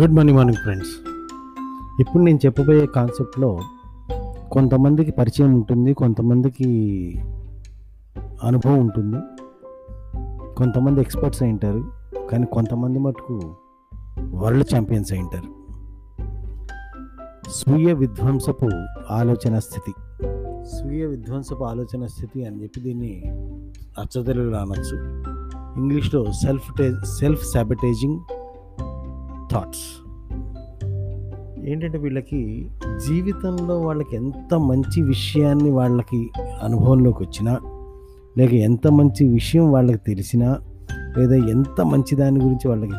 Good morning morning friends ఇప్పుడు నేను చెప్పబోయే కాన్సెప్ట్లో కొంతమందికి పరిచయం ఉంటుంది కొంతమందికి అనుభవం ఉంటుంది. కొంతమంది ఎక్స్పర్ట్స్ అయి ఉంటారు కానీ కొంతమంది మటుకు వరల్డ్ ఛాంపియన్స్ అయి ఉంటారు. స్వీయ విధ్వంసపు ఆలోచన స్థితి. స్వీయ విధ్వంసపు ఆలోచన స్థితి అని చెప్పి దీన్ని అచ్చతెలుగులో అనొచ్చు. ఇంగ్లీష్లో సెల్ఫ్ టే సెల్ఫ్ సాబిటేజింగ్ థాట్స్ ఏంటంటే వీళ్ళకి జీవితంలో వాళ్ళకి ఎంత మంచి విషయాన్ని వాళ్ళకి అనుభవంలోకి వచ్చినా లేక ఎంత మంచి విషయం వాళ్ళకి తెలిసినా లేదా ఎంత మంచి దాని గురించి వాళ్ళకి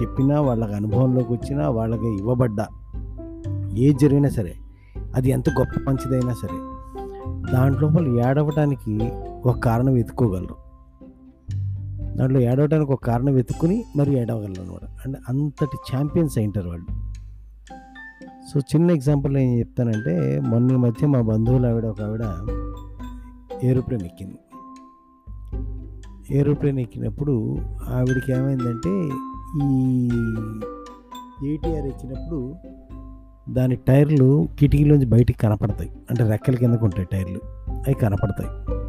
చెప్పినా వాళ్ళకి అనుభవంలోకి వచ్చినా వాళ్ళకి ఇవ్వబడ్డా ఏది జరిగినా సరే అది ఎంత గొప్ప మంచిదైనా సరే దాంట్లో వాళ్ళు ఏడవటానికి ఒక కారణం వెతుక్కోగలరు. దాంట్లో ఏడవడానికి ఒక కారణం వెతుక్కుని మరి ఏడవగలరు అనమాట అంటే అంతటి ఛాంపియన్స్ అయింటారు వాళ్ళు సో చిన్న ఎగ్జాంపుల్ ఏం చెప్తానంటే మొన్న మధ్య మా బంధువులు ఆవిడ ఒక ఆవిడ ఏరోప్లేన్ ఎక్కింది. ఏరోప్లేన్ ఎక్కినప్పుడు ఆవిడకి ఏమైందంటే ఈ ఏటీఆర్ ఎక్కినప్పుడు దాని టైర్లు కిటికీలోంచి బయటికి కనపడతాయి. అంటే రెక్కల కిందకు ఉంటాయి టైర్లు. అవి కనపడతాయి.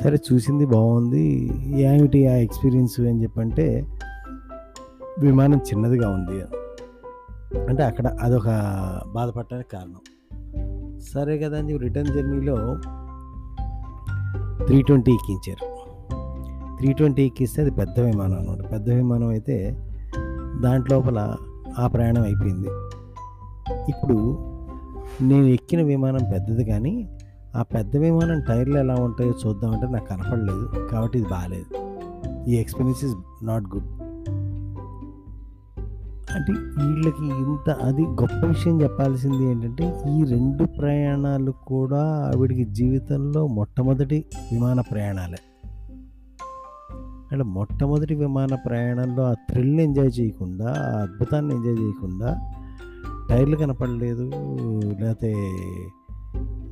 సరే చూసింది బాగుంది. ఏమిటి ఆ ఎక్స్పీరియన్స్ అని చెప్పంటే విమానం చిన్నదిగా ఉంది. అంటే అక్కడ అదొక బాధపడటానికి కారణం. సరే కదా అని చెప్పి రిటర్న్ జర్నీలో త్రీ ట్వంటీ ఎక్కించారు. త్రీ ట్వంటీ ఎక్కిస్తే అది పెద్ద విమానం అనమాట. పెద్ద విమానం అయితే దాంట్లోపల ఆ ప్రయాణం అయిపోయింది. ఇప్పుడు నేను ఎక్కిన విమానం పెద్దది కానీ ఆ పెద్ద విమానం టైర్లు ఎలా ఉంటాయో చూద్దామంటే నాకు కనపడలేదు కాబట్టి ఇది బాగాలేదు ఈ ఎక్స్పీరియన్స్ ఇస్ నాట్ గుడ్ అంటే వీళ్ళకి ఇంత అది గొప్ప విషయం చెప్పాల్సింది ఏంటంటే ఈ రెండు ప్రయాణాలు కూడా ఆవిడికి జీవితంలో మొట్టమొదటి విమాన ప్రయాణాలే. అంటే మొట్టమొదటి విమాన ప్రయాణంలో ఆ థ్రిల్ని ఎంజాయ్ చేయకుండా ఆ అద్భుతాన్ని ఎంజాయ్ చేయకుండా టైర్లు కనపడలేదు లేకపోతే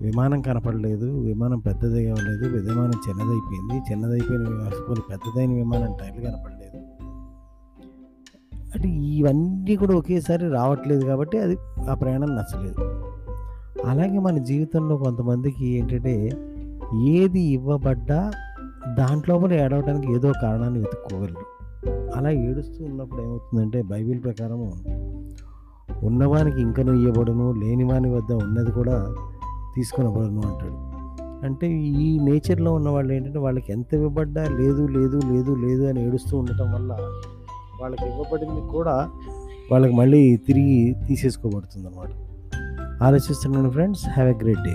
విమానం కనపడలేదు విమానం పెద్దది అవ్వలేదు విమానం చిన్నదైపోయింది. చిన్నదైపోయిన విమానం పెద్దదైన విమానం టైర్లు కనపడలేదు. అంటే ఇవన్నీ కూడా ఒకేసారి రావట్లేదు కాబట్టి అది ఆ ప్రయాణం నచ్చలేదు. అలాగే మన జీవితంలో కొంతమందికి ఏంటంటే ఏది ఇవ్వబడ్డా దాంట్లోపల ఏడవటానికి ఏడవడానికి ఏదో కారణాన్ని వెతుక్కోగలరు. అలా ఏడుస్తూ ఉన్నప్పుడు ఏమవుతుందంటే బైబిల్ ప్రకారం ఉన్నవానికి ఇంకను ఇవ్వబడును లేనివాని వద్ద ఉన్నది కూడా తీసుకొనబడును అంటాడు. అంటే ఈ నేచర్లో ఉన్న వాళ్ళు ఏంటంటే వాళ్ళకి ఎంత ఇవ్వబడ్డా లేదు లేదు లేదు లేదు అని ఏడుస్తూ ఉండటం వల్ల వాళ్ళకి ఇవ్వబడింది కూడా వాళ్ళకి మళ్ళీ తిరిగి తీసేసుకోబడుతుంది అనమాట ఆలోచిస్తున్నాను friends have a great day.